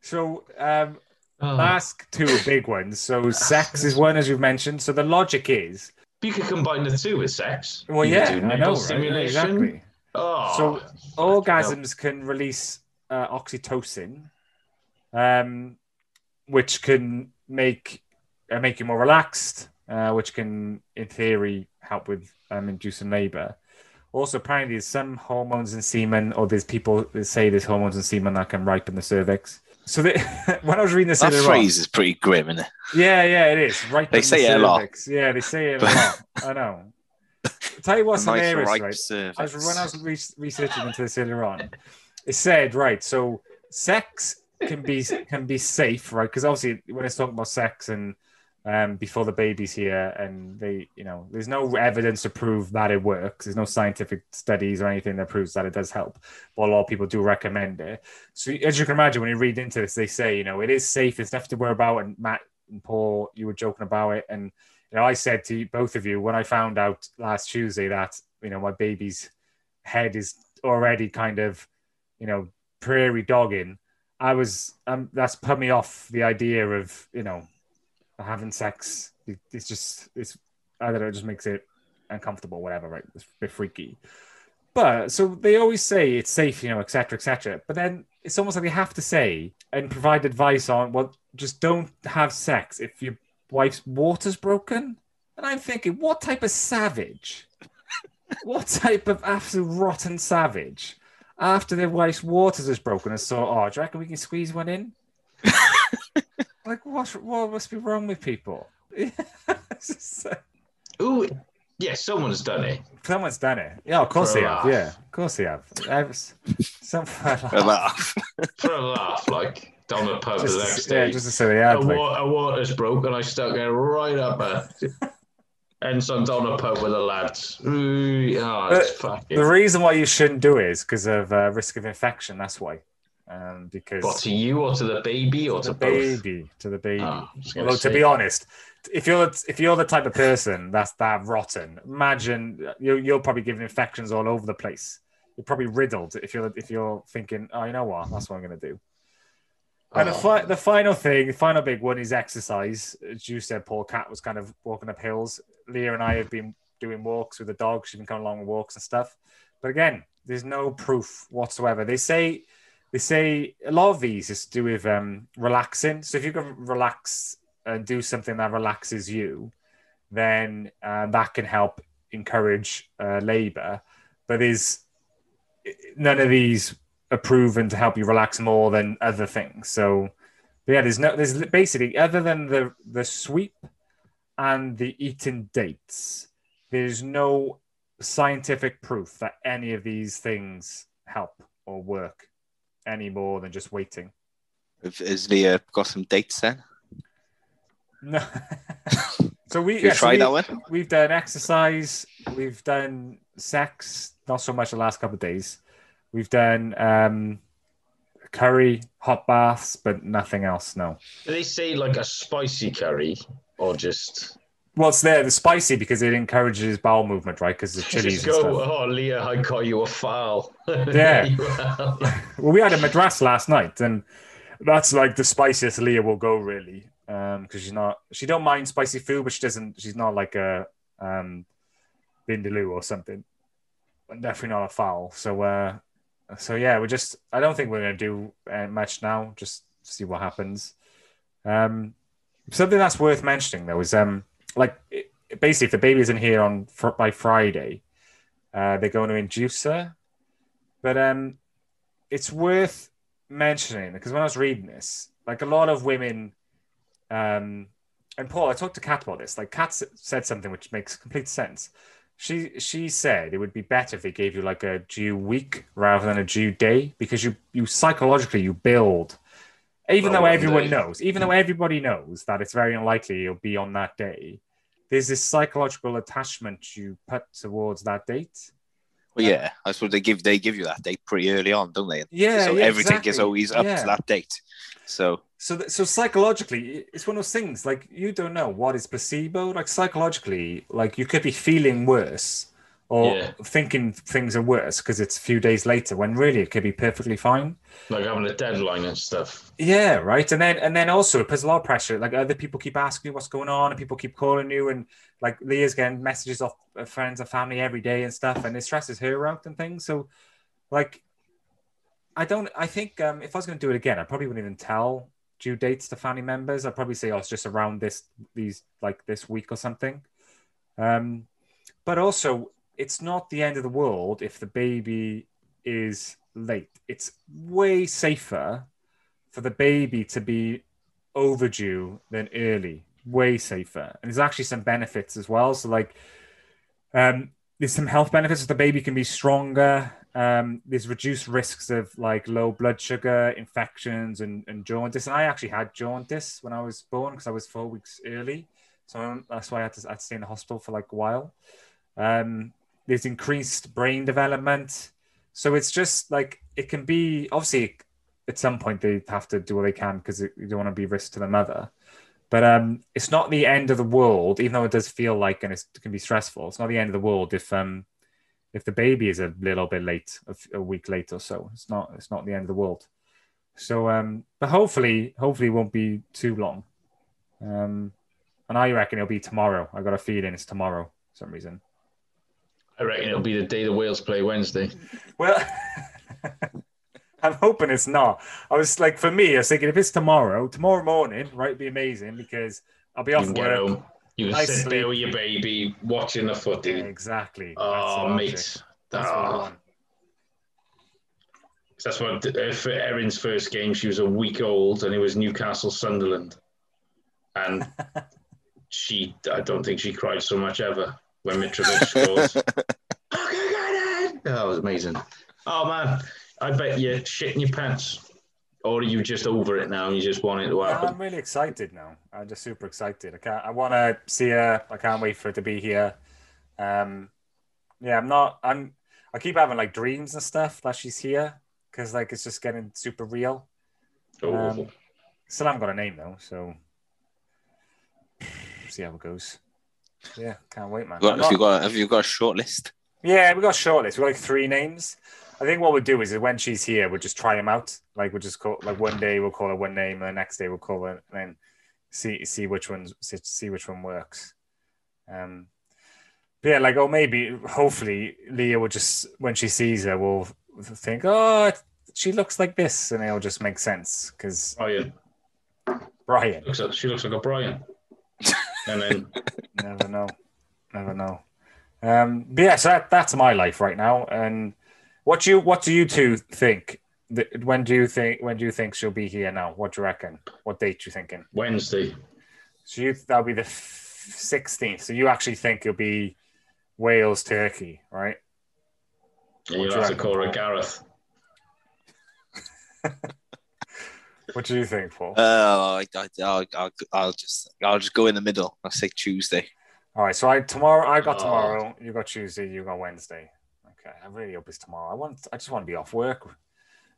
So um, Oh. Last two big ones. So sex is one, as you've mentioned. So the logic is, You could combine the two with sex. well, You yeah, do I nipple know, right? stimulation. Exactly. Oh, So orgasms can release uh, oxytocin, um, which can make uh, make you more relaxed, uh, which can, in theory, help with um, inducing labour. Also, apparently, there's some hormones in semen, or there's people that say there's hormones in semen that can ripen the cervix. So they, when I was reading this That earlier on- phrase is pretty grim, isn't it? yeah, yeah, it is. Right. They in the say it a lot. Yeah, they say it a lot. I know. tell you what's nice hilarious, right? cervix. I was, when I was re- researching into this earlier on, it said right. So sex can be can be safe, right? Because obviously, when it's talking about sex and um, before the baby's here, and they, you know, there's no evidence to prove that it works. There's no scientific studies or anything that proves that it does help. But a lot of people do recommend it. So as you can imagine, when you read into this, they say, you know, it is safe. There's nothing to worry about. And Matt and Paul, you were joking about it, and you know, I said to both of you when I found out last Tuesday that you know my baby's head is already kind of, you know, prairie dogging. I was um, that's put me off the idea of you know having sex. It, it's just it's I don't know, it just makes it uncomfortable, whatever, right? It's a bit freaky. But so they always say it's safe, you know, etc., etc. But then it's almost like they have to say and provide advice on well, just don't have sex if your wife's water's broken. And I'm thinking, what type of savage? what type of absolute rotten savage? After their wife's waters is broken, and so, oh, do you reckon we can squeeze one in? like, what? What must be wrong with people? It's just, uh, Ooh, yeah, someone's done it. Someone's done it. Yeah, of course they have. laugh. Yeah, of course they have. I was, some A laugh. For a laugh, like down the pub the next to, yeah, day. just to say they a, had. Like, wa- a water's broke and I stuck it right up her. And so I'm down pub with the lads. Ooh, oh, it's fucking. the reason why you shouldn't do it is because of uh, risk of infection. That's why. Um, because what, to you or to the baby or to to the both? baby, to the baby. Oh, I was gonna Although to be honest, if you're if you're the type of person that's that rotten, imagine you you're probably giving infections all over the place. You're probably riddled if you're if you're thinking, oh, you know what, that's what I'm gonna do. And the, Oh. fi- the final thing, the final big one is exercise. As you said, Paul Kat was kind of walking up hills. Leah and I have been doing walks with the dog. She's been coming along with walks and stuff. But again, there's no proof whatsoever. They say they say a lot of these is to do with um, relaxing. So if you can relax and do something that relaxes you, then uh, that can help encourage uh, labor. But there's none of these are proven to help you relax more than other things. So yeah, there's no, there's basically other than the the sweep and the eating dates, there's no scientific proof that any of these things help or work any more than just waiting. Have- Has Leah got some dates then? No. so we You yeah, so tried we- that one? We've done exercise. We've done sex. Not so much the last couple of days. We've done um, curry, hot baths, but nothing else. No. Do they say like a spicy curry or just Well, it's there. The spicy because it encourages bowel movement, right? Because the chilies just and go? stuff. Oh, Leah, I got you a phaal. Yeah. Well, we had a madras last night, and that's like the spiciest Leah will go, really. Um, because she's not, she don't mind spicy food, but she doesn't. She's not like a um, vindaloo or something. And definitely not a phaal. So, uh, so yeah, we're just. I don't think we're gonna do uh, much now. Just see what happens. Um, something that's worth mentioning though is um, like it, basically, if the baby isn't here on fr- by Friday, uh, they're going to induce her. But um, it's worth mentioning because when I was reading this, like a lot of women, um, and Paul, I talked to Kat about this. Like Kat said something which makes complete sense. She she said it would be better if they gave you like a due week rather than a due day because you you psychologically you build. Even though everyone day. knows, even though everybody knows that it's very unlikely you'll be on that day, there's this psychological attachment you put towards that date. Well, yeah, I suppose they give they give you that date pretty early on, don't they? Yeah, so yeah, everything is always up Yeah. to that date. So So, th- so psychologically, it's one of those things. Like you don't know what is placebo. Like psychologically, like you could be feeling worse or Yeah. thinking things are worse because it's a few days later when really it could be perfectly fine. like having a deadline and stuff. Yeah, right. And then and then also it puts a lot of pressure. Like other people keep asking you what's going on, and people keep calling you, and like Leah's getting messages off friends and family every day and stuff, and it stresses her out and things. So, like, I don't. I think um, if I was going to do it again, I probably wouldn't even tell due dates to family members. I'd probably say, "Oh, it's just around this these like this week or something." Um, but also, it's not the end of the world if the baby is late. It's way safer for the baby to be overdue than early. Way safer, and there's actually some benefits as well. So, like, um, there's some health benefits. The baby can be stronger. Um, there's reduced risks of like low blood sugar, infections, and, and jaundice. And I actually had jaundice when I was born because I was four weeks early, so that's why I had to, I had to stay in the hospital for like a while. Um, there's increased brain development, so it's just like it can be. Obviously, at some point they have to do what they can because you don't want to be risk to the mother. But um, it's not the end of the world, even though it does feel like and it can be stressful. It's not the end of the world if um if the baby is a little bit late, a week late or so. It's not it's not the end of the world. So um, but hopefully hopefully it won't be too long. Um, and I reckon it'll be tomorrow. I got a feeling it's tomorrow for some reason. I reckon it'll be the day the Wales play Wednesday. Well, I'm hoping it's not. I was like, for me, I was thinking if it's tomorrow, tomorrow morning, right, it'd be amazing because I'll be off get work. home. You can I sit there with your baby watching the footy. Exactly. That's Oh, logic. mate. That's what Oh. want. That's what uh, for Erin's first game. She was a week old, and it was Newcastle Sunderland, and she. I don't think she cried so much ever when Mitrovic scored. Okay, got it. Oh, it was amazing. Oh man, I bet you're shitting your pants, or are you just over it now and you just want it to No, happen? I'm really excited now. I'm just super excited. I can't. I want to see her. I can't wait for it to be here. Um, yeah, I'm not. I'm. I keep having like dreams and stuff that she's here because like it's just getting super real. Oh, Um, still haven't got a name though, so see how it goes. Yeah, can't wait, man. got, I'm have you got have you got a short list? Yeah, we got a shortlist. We got like three names. I think what we'll do is when she's here, we'll just try them out. Like we'll just call like one day we'll call her one name, and the next day we'll call her, and then see see which one's see, see which one works. Um, but yeah, like oh maybe hopefully Leah will just when she sees her will think oh she looks like this, and it'll just make sense because Brian. Brian Looks like, she looks like a Brian. And then never know, never know. Um, but yeah, so that, that's my life right now. And what do you what do you two think when do you think when do you think she'll be here now? What do you reckon? What date you thinking? Wednesday. So you that'll be the sixteenth. So you actually think it'll be Wales Turkey, right? What you'll you have to call her Gareth. What do you think, Paul? Uh, I, I, I'll, I'll, I'll just I'll just go in the middle. I'll say Tuesday. All right, so I tomorrow I got Oh. tomorrow, you got Tuesday, you got Wednesday. Okay, I really hope it's tomorrow. I want I just want to be off work.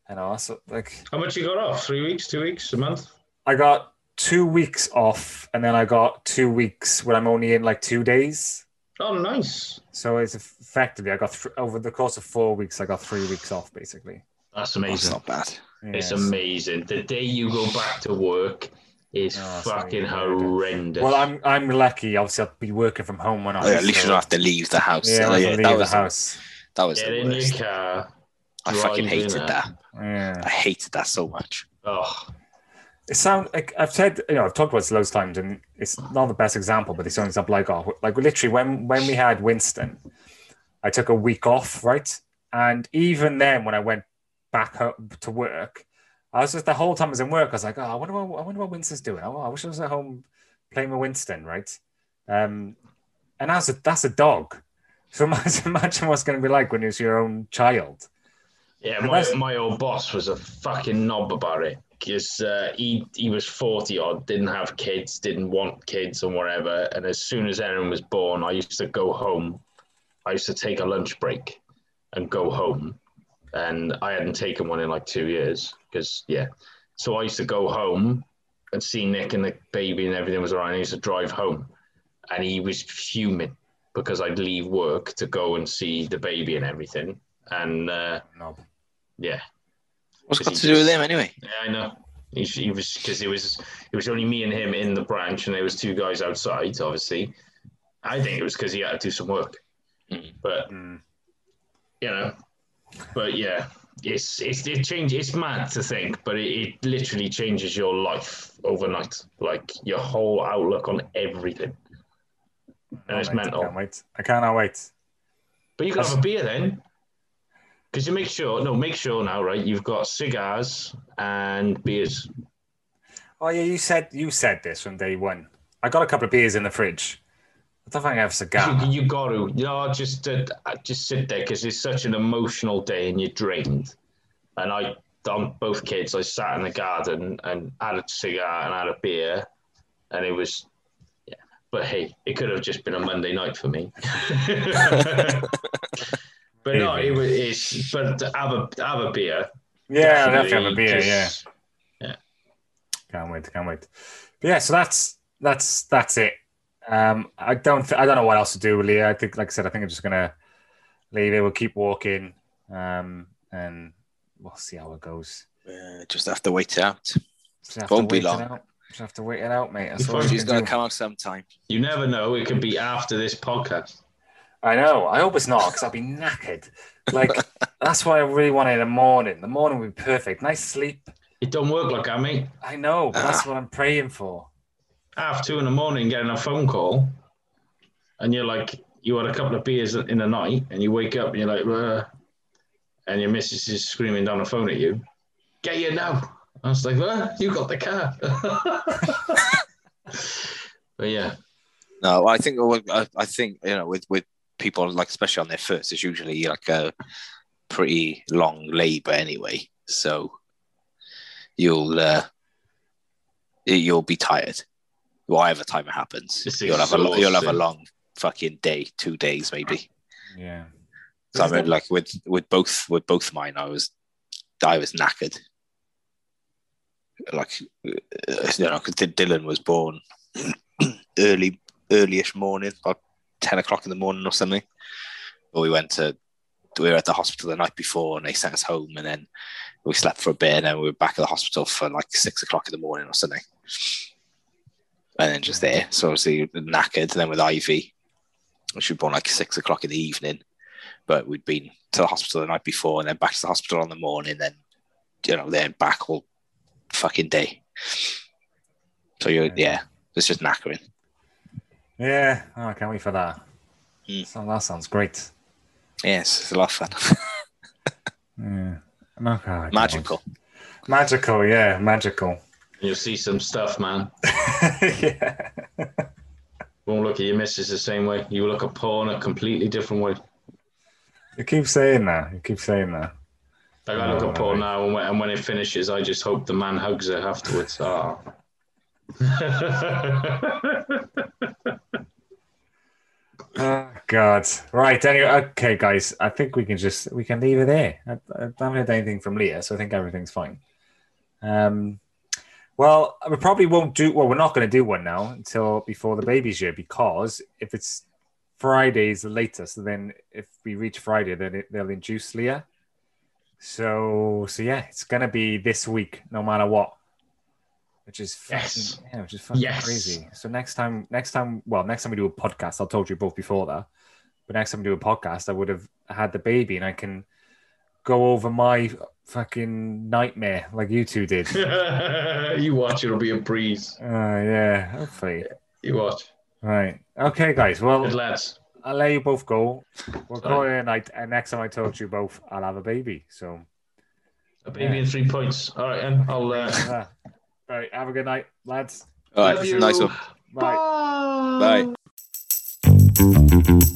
You know, so like How much you got off? Three weeks, two weeks, a month? I got two weeks off, and then I got two weeks where I'm only in like two days. Oh, nice. So it's effectively I got th- over the course of four weeks, I got three weeks off basically. That's amazing. That's amazing. not bad. It's amazing. The day you go back to work is Oh, fucking horrendous. Well, I'm I'm lucky. Obviously, I'll be working from home when I. Oh, yeah, at least you don't have to leave the house. Yeah, oh, I Oh, don't yeah, have to that leave was the house. that was Get the in your car. I fucking hated in that. Yeah. I hated that so much. Oh, It sounds like I've said, you know, I've talked about this loads of times, and it's not the best example, but it's an example like, oh, like literally when when we had Winston, I took a week off, right? And even then, when I went back to work, I was just the whole time I was in work, I was like, oh, I wonder what I wonder what Winston's doing. Oh, I wish I was at home playing with Winston, right? Um, and that's a that's a dog. So imagine, imagine what's going to be like when it's your own child. yeah. My, my old boss was a fucking knob about it because uh, he he was forty odd, didn't have kids, didn't want kids and whatever. And as soon as Erin was born, I used to go home. I used to take a lunch break and go home, and I hadn't taken one in like two years because yeah. So I used to go home and see Nick and the baby and everything was alright. I used to drive home, and he was fuming because I'd leave work to go and see the baby and everything. And uh, No. yeah, what's got to he do with him anyway? yeah, I know. He, he was because it was it was only me and him in the branch, and there was two guys outside. Obviously, I think it was because he had to do some work. Mm. But Mm. you know, but yeah, it's it's it change. It's mad to think, but it, it literally changes your life overnight, like your whole outlook on everything. And it's mate, I can't wait. I cannot wait. But you can have a beer then. Because you make sure, no, make sure now, right? You've got cigars and beers. Oh yeah, you said you said this from day one. I got a couple of beers in the fridge. I don't think I have a cigar. You, you got to, you know, just uh, just sit there because it's such an emotional day and you're drained. And I, on both kids, I sat in the garden and had a cigar and had a beer, and it was, yeah. But hey, it could have just been a Monday night for me. but no, it was. It's, but to have a have a beer. yeah, I'll have to have a beer. just- Yeah, can't wait. Can't wait. But yeah, so that's that's that's it. Um, I don't th- I don't know what else to do really. I think, like I said, I think I'm just gonna leave it. We'll keep walking, um, and we'll see how it goes. Uh, just have to wait it out. Won't be long. It out. Just have to wait it out, mate. That's Before all She's gonna do. come out sometime. You never know. It could be after this podcast. I know. I hope it's not because I'll be knackered. Like that's why I really want it in the morning. The morning would be perfect. Nice sleep. It don't work like that, mate. I know, but that's Ah. what I'm praying for. Half two in the morning, getting a phone call, and you're like, you had a couple of beers in the night, and you wake up and you're like, "Uh," and your missus is screaming down the phone at you, "Get here now!" I was like, "Well, you got the car." but yeah, No, I think I, I think you know with with people like especially on their first, it's usually like a pretty long labour anyway. So you'll uh, you'll be tired, whatever time it happens. It's You'll have a lo- you'll have a long fucking day, two days maybe. Yeah. So I mean, like with with both with both mine, I was I was knackered. Like uh, you know, 'cause Dylan was born early, earlyish morning, about ten o'clock in the morning or something. But we went to we were at the hospital the night before, and they sent us home, and then we slept for a bit, and then we were back at the hospital for like six o'clock in the morning or something. And then just there, so obviously knackered. And then with Ivy, she was born like six o'clock in the evening but we'd been to the hospital the night before and then back to the hospital on the morning, then you know, then back all fucking day. So you're Yeah. yeah, it's just knackering. Yeah. Oh, I can't wait for that. Mm. So that sounds great. Yes, it's a lot of fun. Yeah. Oh, Magical. Magical, yeah, magical. You'll see some stuff, man. yeah. Won't look at your missus the same way. You look at porn a completely different way. You keep saying that. You keep saying that. Like I look at porn now, and when, and when it finishes, I just hope the man hugs her afterwards. Ah. Oh, God. Right. Anyway, okay, guys. I think we can just we can leave it there. I, I haven't heard anything from Leah, so I think everything's fine. Um, well, we probably won't do. Well, we're not going to do one now until before the baby's year because if it's Friday's the latest, then if we reach Friday, then it, they'll induce Leah. So, so yeah, it's going to be this week, no matter what. Which is fucking, Yes. yeah, which is fucking Yes. crazy. So next time, next time, well, next time we do a podcast, I told you both before that. But next time we do a podcast, I would have had the baby, and I can go over my fucking nightmare like you two did. uh, you watch, it'll be a breeze. Oh yeah, hopefully. You watch. Right. Okay, guys. Good Well, lads. I'll let you both go. We'll Sorry. call it a night. And next time I talk to you both, I'll have a baby. So, A baby in three points. All right, and I'll. Uh, uh, all right. Have a good night, lads. All right. love you. nice one. Bye. Bye. Thank